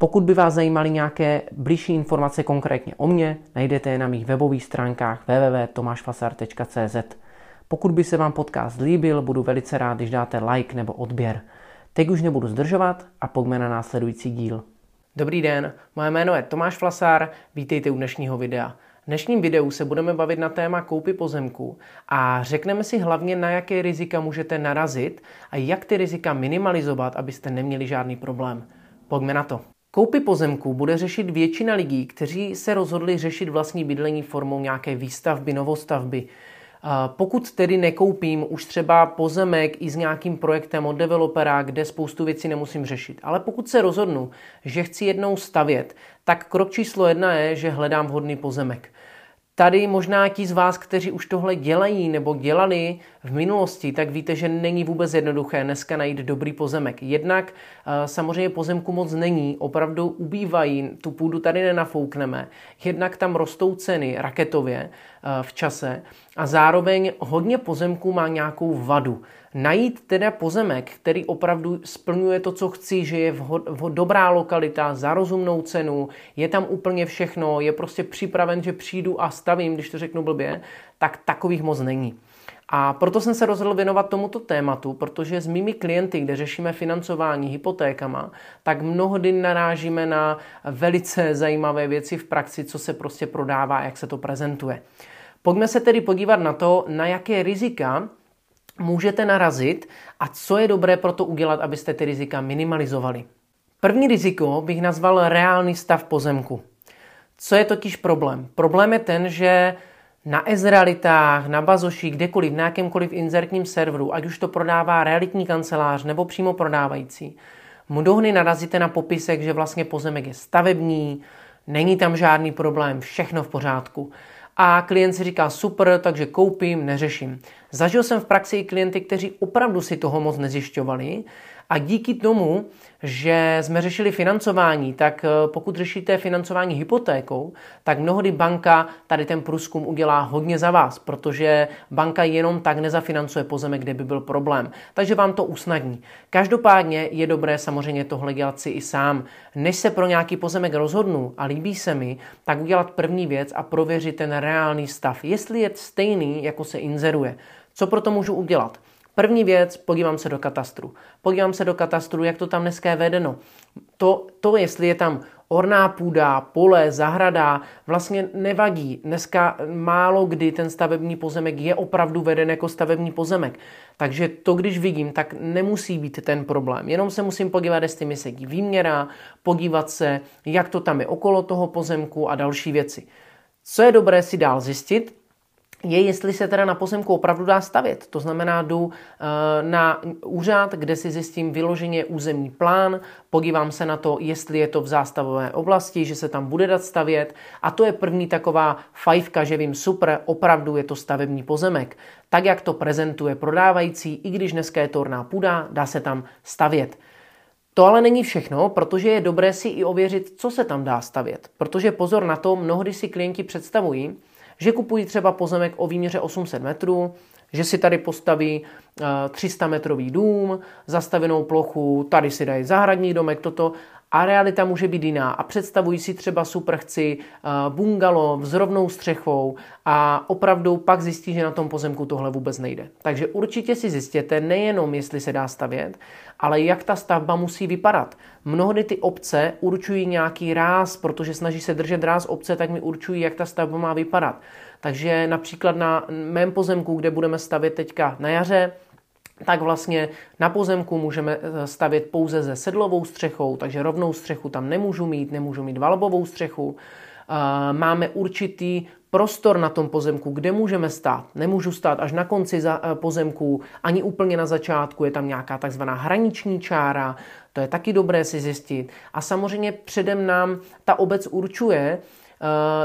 Pokud by vás zajímaly nějaké blížší informace konkrétně o mně, najdete je na mých webových stránkách www.tomašfasar.cz. Pokud by se vám podcast líbil, budu velice rád, když dáte like nebo odběr. Teď už nebudu zdržovat a pojďme na následující díl. Dobrý den, moje jméno je Tomáš Flasár, vítejte u dnešního videa. V dnešním videu se budeme bavit na téma koupy pozemku a řekneme si hlavně, na jaké rizika můžete narazit a jak ty rizika minimalizovat, abyste neměli žádný problém. Pojďme na to. Koupy pozemku bude řešit většina lidí, kteří se rozhodli řešit vlastní bydlení formou nějaké výstavby, novostavby. Pokud tedy nekoupím už třeba pozemek i s nějakým projektem od developera, kde spoustu věcí nemusím řešit, ale pokud se rozhodnu, že chci jednou stavět, tak krok číslo jedna je, že hledám vhodný pozemek. Tady možná ti z vás, kteří už tohle dělají nebo dělali v minulosti, tak víte, že není vůbec jednoduché dneska najít dobrý pozemek. Jednak eh, samozřejmě pozemku moc není, opravdu ubývají, tu půdu tady nenafoukneme. Jednak tam rostou ceny raketově eh, v čase a zároveň hodně pozemků má nějakou vadu. Najít teda pozemek, který opravdu splňuje to, co chci, že je vhod, vhod, dobrá lokalita, za rozumnou cenu, je tam úplně všechno, je prostě připraven, že přijdu a stavím, když to řeknu blbě, tak takových moc není. A proto jsem se rozhodl věnovat tomuto tématu, protože s mými klienty, kde řešíme financování hypotékama, tak mnohdy narážíme na velice zajímavé věci v praxi, co se prostě prodává, jak se to prezentuje. Pojďme se tedy podívat na to, na jaké rizika můžete narazit a co je dobré pro to udělat, abyste ty rizika minimalizovali. První riziko bych nazval reálný stav pozemku. Co je totiž problém? Problém je ten, že na Ezrealitách, na Bazoši, kdekoliv, na jakémkoliv inzertním serveru, ať už to prodává realitní kancelář nebo přímo prodávající, mnohdy narazíte na popisek, že vlastně pozemek je stavební, není tam žádný problém, všechno v pořádku a klient si říká super, takže koupím, neřeším. Zažil jsem v praxi i klienty, kteří opravdu si toho moc nezjišťovali a díky tomu, že jsme řešili financování, tak eh, pokud řešíte financování hypotékou, tak mnohdy banka tady ten průzkum udělá hodně za vás, protože banka jenom tak nezafinancuje pozemek, kde by byl problém. Takže vám to usnadní. Každopádně je dobré samozřejmě tohle dělat si i sám. Než se pro nějaký pozemek rozhodnu a líbí se mi, tak udělat první věc a prověřit ten reálný stav, jestli je stejný, jako se inzeruje. Co pro to můžu udělat? První věc, podívám se do katastru. Podívám se do katastru, jak to tam dneska je vedeno. To, to jestli je tam orná půda, pole, zahrada, vlastně nevadí. Dneska málo kdy ten stavební pozemek je opravdu veden jako stavební pozemek. Takže to, když vidím, tak nemusí být ten problém. Jenom se musím podívat, jestli mi sedí výměra, podívat se, jak to tam je okolo toho pozemku a další věci. Co je dobré si dál zjistit, je, jestli se teda na pozemku opravdu dá stavět. To znamená, jdu eh, na úřad, kde si zjistím vyloženě územní plán, podívám se na to, jestli je to v zástavové oblasti, že se tam bude dát stavět a to je první taková fajfka, že vím super, opravdu je to stavební pozemek. Tak, jak to prezentuje prodávající, i když dneska je to orná půda, dá se tam stavět. To ale není všechno, protože je dobré si i ověřit, co se tam dá stavět. Protože pozor na to, mnohdy si klienti představují, že kupují třeba pozemek o výměře 800 metrů, že si tady postaví 300 eh, metrový dům, zastavenou plochu, tady si dají zahradní domek, toto a realita může být jiná a představují si třeba super chci eh, bungalow s rovnou střechou a opravdu pak zjistí, že na tom pozemku tohle vůbec nejde. Takže určitě si zjistěte nejenom, jestli se dá stavět, ale jak ta stavba musí vypadat. Mnohdy ty obce určují nějaký ráz, protože snaží se držet ráz obce, tak mi určují, jak ta stavba má vypadat. Takže například na mém pozemku, kde budeme stavět teďka na jaře, tak vlastně na pozemku můžeme eh, stavět pouze se sedlovou střechou, takže rovnou střechu tam nemůžu mít, nemůžu mít valbovou střechu. Eh, máme určitý prostor na tom pozemku, kde můžeme stát. Nemůžu stát až na konci eh, pozemku, ani úplně na začátku, je tam nějaká takzvaná hraniční čára, to je taky dobré si zjistit. A samozřejmě předem nám ta obec určuje,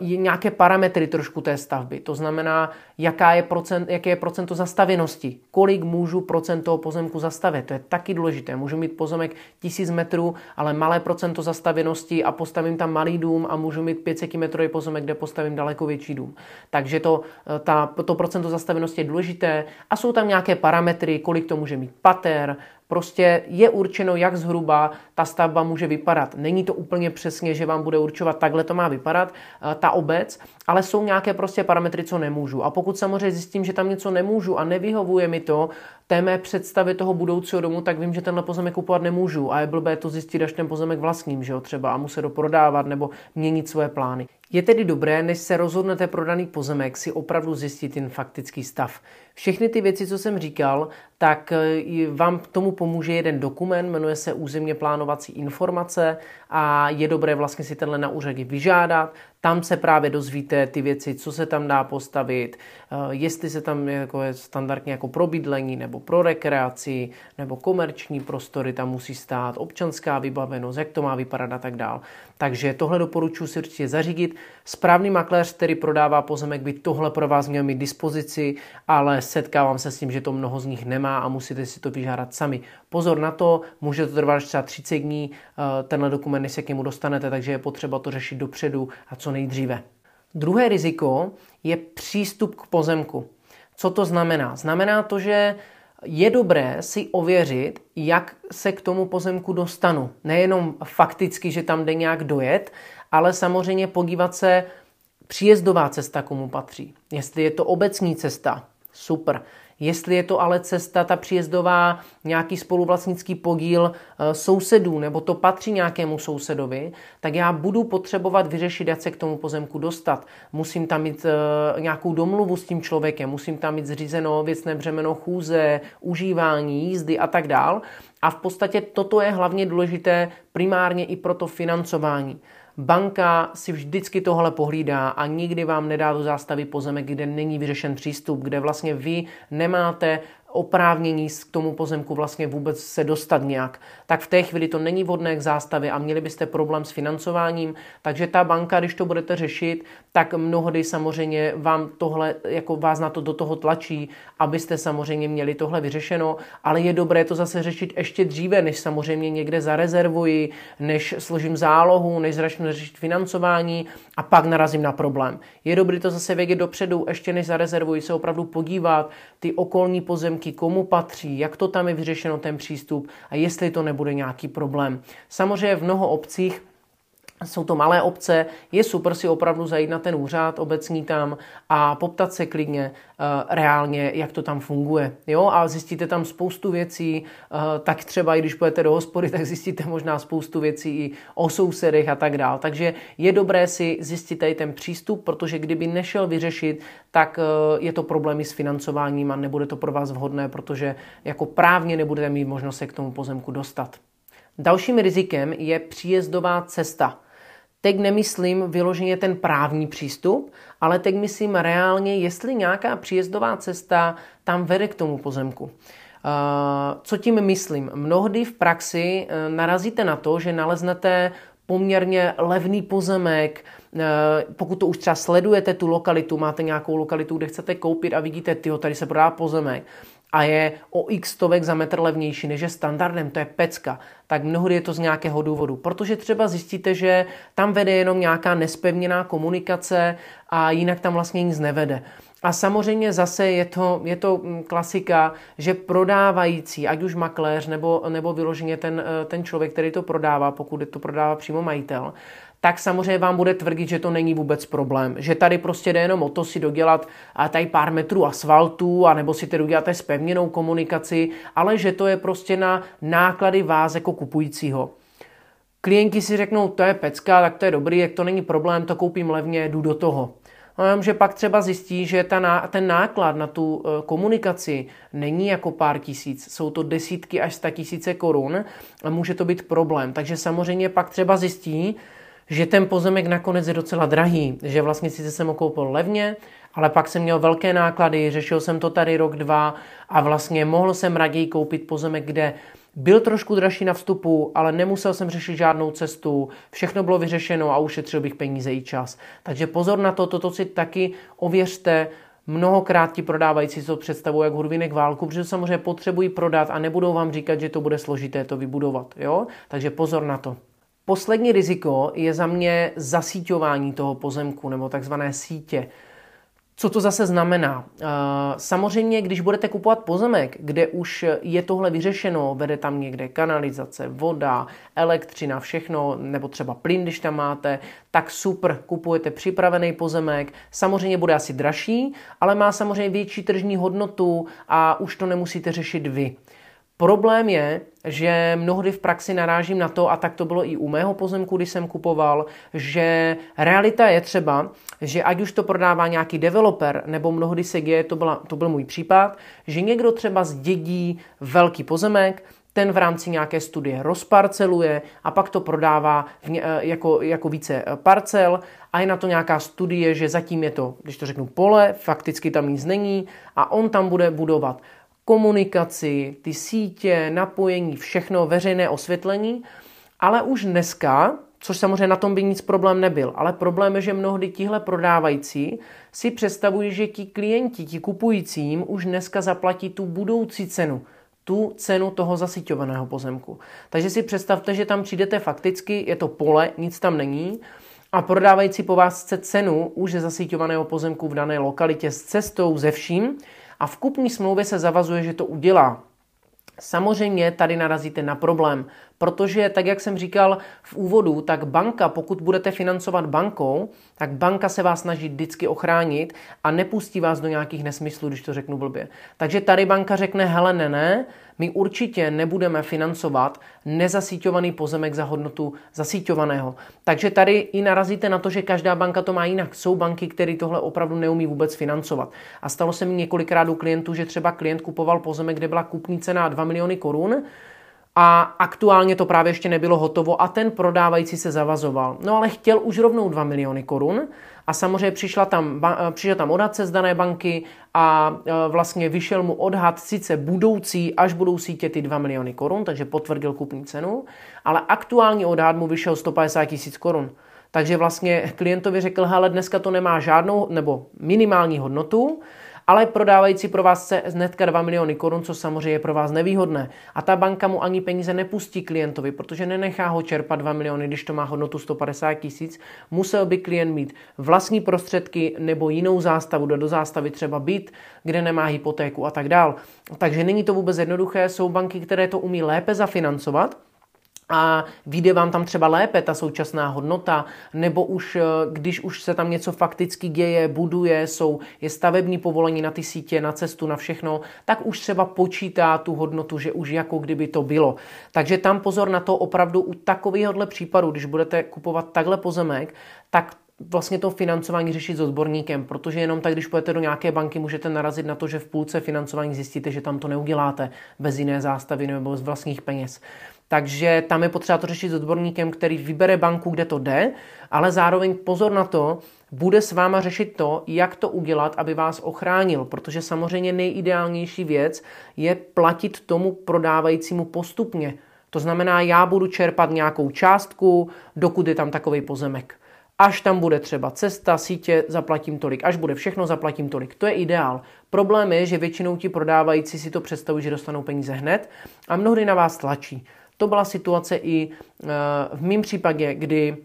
uh, nějaké parametry trošku té stavby. To znamená, jaká je procent, jaké je procento zastavěnosti, kolik můžu procent toho pozemku zastavit. To je taky důležité. Můžu mít pozemek 1000 metrů, ale malé procento zastavěnosti a postavím tam malý dům a můžu mít 500 metrový pozemek, kde postavím daleko větší dům. Takže to, eh, ta, to procento zastavěnosti je důležité a jsou tam nějaké parametry, kolik to může mít pater, Prostě je určeno, jak zhruba ta stavba může vypadat. Není to úplně přesně, že vám bude určovat, takhle to má vypadat eh, ta obec, ale jsou nějaké prostě parametry, co nemůžu. A pokud samozřejmě zjistím, že tam něco nemůžu a nevyhovuje mi to té mé představě toho budoucího domu, tak vím, že tenhle pozemek kupovat nemůžu. A je blbé to zjistit až ten pozemek vlastním, že jo, třeba a muset ho prodávat nebo měnit své plány. Je tedy dobré, než se rozhodnete pro daný pozemek, si opravdu zjistit ten faktický stav. Všechny ty věci, co jsem říkal, tak eh, vám k tomu pomůže jeden dokument, jmenuje se územně plánovací informace a je dobré vlastně si tenhle na úřadě vyžádat. Tam se právě dozvíte ty věci, co se tam dá postavit, eh, jestli se tam jako je standardně jako pro bydlení nebo pro rekreaci nebo komerční prostory tam musí stát, občanská vybavenost, jak to má vypadat a tak dál. Takže tohle doporučuji si určitě zařídit. Správný makléř, který prodává pozemek, by tohle pro vás měl mít dispozici, ale setkávám se s tím, že to mnoho z nich nemá a musíte si to vyžádat sami. Pozor na to, může to trvat třeba 30 dní, eh, tenhle dokument, než se k němu dostanete, takže je potřeba to řešit dopředu a co nejdříve. Druhé riziko je přístup k pozemku. Co to znamená? Znamená to, že je dobré si ověřit, jak se k tomu pozemku dostanu. Nejenom fakticky, že tam jde nějak dojet, ale samozřejmě podívat se, příjezdová cesta komu patří. Jestli je to obecní cesta, super. Jestli je to ale cesta, ta příjezdová, nějaký spoluvlastnický podíl e, sousedů, nebo to patří nějakému sousedovi, tak já budu potřebovat vyřešit, jak se k tomu pozemku dostat. Musím tam mít e, nějakou domluvu s tím člověkem, musím tam mít zřízeno věcné břemeno chůze, užívání, jízdy a tak dál. A v podstatě toto je hlavně důležité primárně i pro to financování. Banka si vždycky tohle pohlídá a nikdy vám nedá do zástavy pozemek, kde není vyřešen přístup, kde vlastně vy nemáte oprávnění k tomu pozemku vlastně vůbec se dostat nějak, tak v té chvíli to není vhodné k zástavě a měli byste problém s financováním. Takže ta banka, když to budete řešit, tak mnohdy samozřejmě vám tohle, jako vás na to do toho tlačí, abyste samozřejmě měli tohle vyřešeno, ale je dobré to zase řešit ještě dříve, než samozřejmě někde zarezervuji, než složím zálohu, než začnu řešit financování a pak narazím na problém. Je dobré to zase vědět dopředu, ještě než zarezervuji, se opravdu podívat, ty okolní pozemky, komu patří, jak to tam je vyřešeno ten přístup a jestli to nebude nějaký problém. Samozřejmě v mnoho obcích jsou to malé obce, je super si opravdu zajít na ten úřad obecní tam a poptat se klidně uh, reálně, jak to tam funguje. Jo? A zjistíte tam spoustu věcí, uh, tak třeba i když půjdete do hospody, tak zjistíte možná spoustu věcí i o sousedech a tak dál. Takže je dobré si zjistit tady ten přístup, protože kdyby nešel vyřešit, tak uh, je to problémy s financováním a nebude to pro vás vhodné, protože jako právně nebudete mít možnost se k tomu pozemku dostat. Dalším rizikem je příjezdová cesta. Teď nemyslím vyloženě ten právní přístup, ale teď myslím reálně, jestli nějaká příjezdová cesta tam vede k tomu pozemku. Eh, co tím myslím? Mnohdy v praxi eh, narazíte na to, že naleznete poměrně levný pozemek, pokud to už třeba sledujete tu lokalitu, máte nějakou lokalitu, kde chcete koupit a vidíte, tyjo, tady se prodá pozemek a je o x stovek za metr levnější, než je standardem, to je pecka, tak mnohdy je to z nějakého důvodu. Protože třeba zjistíte, že tam vede jenom nějaká nespevněná komunikace a jinak tam vlastně nic nevede. A samozřejmě zase je to, je to mm, klasika, že prodávající, ať už makléř nebo, nebo vyloženě ten, eh, ten člověk, který to prodává, pokud to prodává přímo majitel, tak samozřejmě vám bude tvrdit, že to není vůbec problém. Že tady prostě jde jenom o to si dodělat tady pár metrů asfaltu, anebo si tedy doděláte spevněnou komunikaci, ale že to je prostě na náklady vás jako kupujícího. Klienti si řeknou, to je pecka, tak to je dobrý, jak to není problém, to koupím levně, jdu do toho. No, že pak třeba zjistí, že ta, ten náklad na tu e, komunikaci není jako pár tisíc, jsou to desítky až sta tisíce korun a může to být problém. Takže samozřejmě pak třeba zjistí, že ten pozemek nakonec je docela drahý, že vlastně si jsem ho koupil levně, ale pak jsem měl velké náklady, řešil jsem to tady rok, dva a vlastně mohl jsem raději koupit pozemek, kde byl trošku dražší na vstupu, ale nemusel jsem řešit žádnou cestu, všechno bylo vyřešeno a ušetřil bych peníze i čas. Takže pozor na to, toto si taky ověřte, Mnohokrát ti prodávající to představují jak hurvínek válku, protože samozřejmě potřebují prodat a nebudou vám říkat, že to bude složité to vybudovat. Jo? Takže pozor na to. Poslední riziko je za mě zasíťování toho pozemku nebo takzvané sítě. Co to zase znamená? Eh, samozřejmě, když budete kupovat pozemek, kde už je tohle vyřešeno, vede tam někde kanalizace, voda, elektřina, všechno, nebo třeba plyn, když tam máte, tak super, kupujete připravený pozemek. Samozřejmě bude asi dražší, ale má samozřejmě větší tržní hodnotu a už to nemusíte řešit vy. Problém je, že mnohdy v praxi narážím na to, a tak to bylo i u mého pozemku, když jsem kupoval, že realita je třeba, že ať už to prodává nějaký developer, nebo mnohdy se děje, to, byla, to byl můj případ, že někdo třeba zdědí velký pozemek, ten v rámci nějaké studie rozparceluje a pak to prodává ně, eh, jako, jako více eh, parcel. A je na to nějaká studie, že zatím je to, když to řeknu, pole, fakticky tam nic není a on tam bude budovat komunikaci, ty sítě, napojení, všechno, veřejné osvětlení, ale už dneska, což samozřejmě na tom by nic problém nebyl, ale problém je, že mnohdy tihle prodávající si představují, že ti klienti, ti kupujícím už dneska zaplatí tu budoucí cenu, tu cenu toho zasyťovaného pozemku. Takže si představte, že tam přijdete fakticky, je to pole, nic tam není, a prodávající po vás chce cenu už zasyťovaného pozemku v dané lokalitě s cestou, ze vším, a v kupní smlouvě se zavazuje, že to udělá. Samozřejmě tady narazíte na problém, protože tak, jak jsem říkal v úvodu, tak banka, pokud budete financovat bankou, tak banka se vás snaží vždycky ochránit a nepustí vás do nějakých nesmyslů, když to řeknu blbě. Takže tady banka řekne, hele, ne, ne, my určitě nebudeme financovat nezasíťovaný pozemek za hodnotu zasíťovaného. Takže tady i narazíte na to, že každá banka to má jinak. Jsou banky, které tohle opravdu neumí vůbec financovat. A stalo se mi několikrát u klientů, že třeba klient kupoval pozemek, kde byla kupní cena 2 miliony korun, a aktuálně to právě ještě nebylo hotovo a ten prodávající se zavazoval. No ale chtěl už rovnou 2 miliony korun a samozřejmě přišla tam, eh, přišel tam odhadce z dané banky a eh, vlastně vyšel mu odhad sice budoucí, až budou sítě ty 2 miliony korun, takže potvrdil kupní cenu, ale aktuální odhad mu vyšel 150 tisíc korun. Takže vlastně klientovi řekl, hele, dneska to nemá žádnou nebo minimální hodnotu, ale prodávající pro vás chce hnedka 2 miliony korun, co samozřejmě je pro vás nevýhodné. A ta banka mu ani peníze nepustí klientovi, protože nenechá ho čerpat 2 miliony, když to má hodnotu 150 tisíc. Musel by klient mít vlastní prostředky nebo jinou zástavu, do zástavy třeba byt, kde nemá hypotéku a tak dál. Takže není to vůbec jednoduché, jsou banky, které to umí lépe zafinancovat, a vyjde vám tam třeba lépe ta současná hodnota, nebo už, eh, když už se tam něco fakticky děje, buduje, jsou, je stavební povolení na ty sítě, na cestu, na všechno, tak už třeba počítá tu hodnotu, že už jako kdyby to bylo. Takže tam pozor na to opravdu u takovéhohle případu, když budete kupovat takhle pozemek, tak vlastně to financování řešit s odborníkem, protože jenom tak, když půjdete do nějaké banky, můžete narazit na to, že v půlce financování zjistíte, že tam to neuděláte bez jiné zástavy nebo z vlastních peněz. Takže tam je potřeba to řešit s odborníkem, který vybere banku, kde to jde, ale zároveň pozor na to, bude s váma řešit to, jak to udělat, aby vás ochránil, protože samozřejmě nejideálnější věc je platit tomu prodávajícímu postupně. To znamená, já budu čerpat nějakou částku, dokud je tam takový pozemek. Až tam bude třeba cesta, sítě, zaplatím tolik. Až bude všechno, zaplatím tolik. To je ideál. Problém je, že většinou ti prodávající si to představují, že dostanou peníze hned a mnohdy na vás tlačí. To byla situace i eh, v mém případě, kdy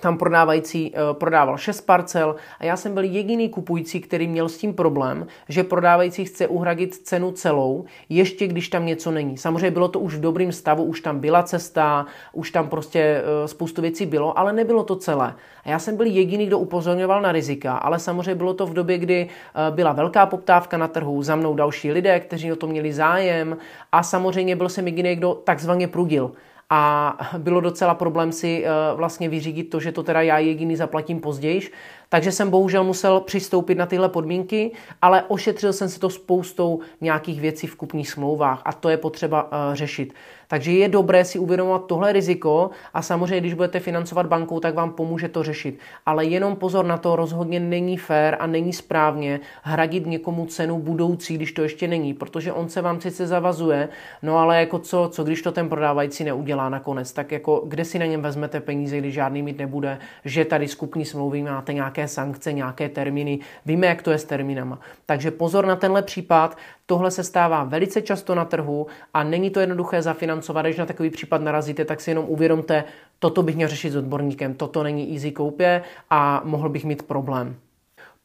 tam prodávající uh, prodával 6 parcel a já jsem byl jediný kupující, který měl s tím problém, že prodávající chce uhradit cenu celou, ještě když tam něco není. Samozřejmě bylo to už v dobrém stavu, už tam byla cesta, už tam prostě uh, spoustu věcí bylo, ale nebylo to celé. A já jsem byl jediný, kdo upozorňoval na rizika, ale samozřejmě bylo to v době, kdy uh, byla velká poptávka na trhu, za mnou další lidé, kteří o to měli zájem a samozřejmě byl jsem jediný, kdo takzvaně prudil a bylo docela problém si eh, vlastně vyřídit to, že to teda já jediný zaplatím později. Takže jsem bohužel musel přistoupit na tyhle podmínky, ale ošetřil jsem si to spoustou nějakých věcí v kupních smlouvách a to je potřeba uh, řešit. Takže je dobré si uvědomovat tohle riziko a samozřejmě, když budete financovat bankou, tak vám pomůže to řešit. Ale jenom pozor na to, rozhodně není fér a není správně hradit někomu cenu budoucí, když to ještě není, protože on se vám sice zavazuje, no ale jako co, co když to ten prodávající neudělá nakonec, tak jako kde si na něm vezmete peníze, když žádný mít nebude, že tady skupní smlouvy máte nějaké sankce, nějaké termíny, víme, jak to je s termínama. Takže pozor na tenhle případ, Tohle se stává velice často na trhu a není to jednoduché zafinancovat. Když na takový případ narazíte, tak si jenom uvědomte, toto bych měl řešit s odborníkem, toto není easy koupě a mohl bych mít problém.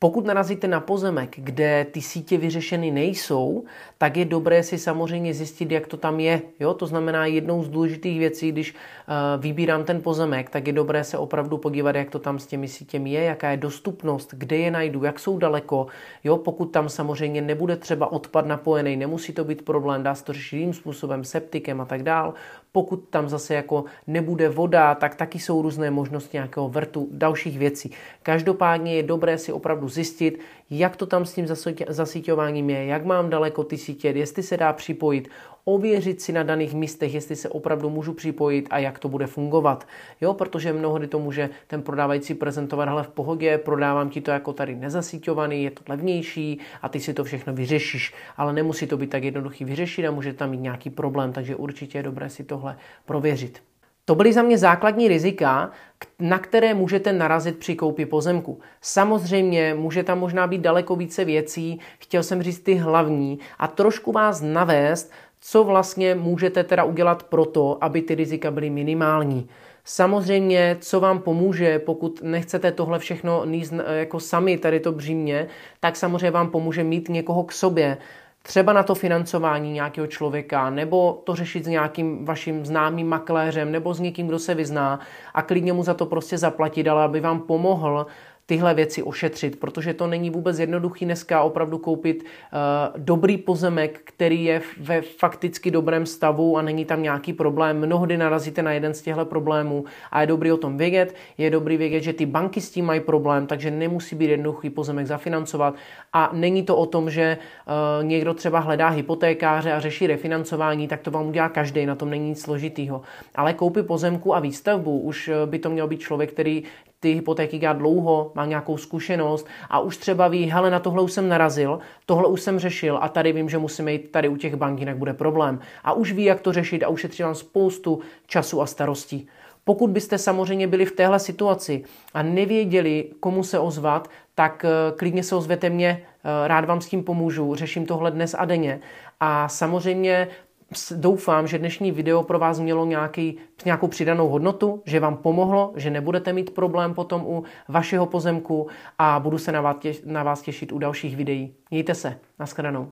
Pokud narazíte na pozemek, kde ty sítě vyřešeny nejsou, tak je dobré si samozřejmě zjistit, jak to tam je. Jo? To znamená, jednou z důležitých věcí, když uh, vybírám ten pozemek, tak je dobré se opravdu podívat, jak to tam s těmi sítěmi je, jaká je dostupnost, kde je najdu, jak jsou daleko. Jo? Pokud tam samozřejmě nebude třeba odpad napojený, nemusí to být problém, dá se to řešit jiným způsobem, septikem a tak dál. Pokud tam zase jako nebude voda, tak taky jsou různé možnosti nějakého vrtu, dalších věcí. Každopádně je dobré si opravdu zjistit, jak to tam s tím zasíťováním je, jak mám daleko ty sítě, jestli se dá připojit, ověřit si na daných místech, jestli se opravdu můžu připojit a jak to bude fungovat. Jo, protože mnohdy to může ten prodávající prezentovat, ale v pohodě, prodávám ti to jako tady nezasíťovaný, je to levnější a ty si to všechno vyřešíš. Ale nemusí to být tak jednoduchý vyřešit a může tam mít nějaký problém, takže určitě je dobré si tohle prověřit. To byly za mě základní rizika, na které můžete narazit při koupi pozemku. Samozřejmě může tam možná být daleko více věcí, chtěl jsem říct ty hlavní a trošku vás navést, co vlastně můžete teda udělat pro to, aby ty rizika byly minimální. Samozřejmě, co vám pomůže, pokud nechcete tohle všechno níst jako sami, tady to břímě, tak samozřejmě vám pomůže mít někoho k sobě, třeba na to financování nějakého člověka, nebo to řešit s nějakým vaším známým makléřem, nebo s někým, kdo se vyzná a klidně mu za to prostě zaplatit, ale aby vám pomohl tyhle věci ošetřit, protože to není vůbec jednoduchý dneska opravdu koupit uh, dobrý pozemek, který je ve fakticky dobrém stavu a není tam nějaký problém. Mnohdy narazíte na jeden z těchto problémů a je dobrý o tom vědět. Je dobrý vědět, že ty banky s tím mají problém, takže nemusí být jednoduchý pozemek zafinancovat a není to o tom, že uh, někdo třeba hledá hypotékáře a řeší refinancování, tak to vám udělá každý, na tom není nic složitýho. Ale koupy pozemku a výstavbu už eh, by to měl být člověk, který ty hypotéky dělá dlouho, má nějakou zkušenost a už třeba ví, hele, na tohle už jsem narazil, tohle už jsem řešil a tady vím, že musím jít tady u těch bank, jinak bude problém. A už ví, jak to řešit a ušetří vám spoustu času a starostí. Pokud byste samozřejmě byli v téhle situaci a nevěděli, komu se ozvat, tak eh, klidně se ozvěte mě, eh, rád vám s tím pomůžu, řeším tohle dnes a denně. A samozřejmě doufám, že dnešní video pro vás mělo nějaký, nějakou přidanou hodnotu, že vám pomohlo, že nebudete mít problém potom u vašeho pozemku a budu se na vás, těšit u dalších videí. Mějte se, nashledanou.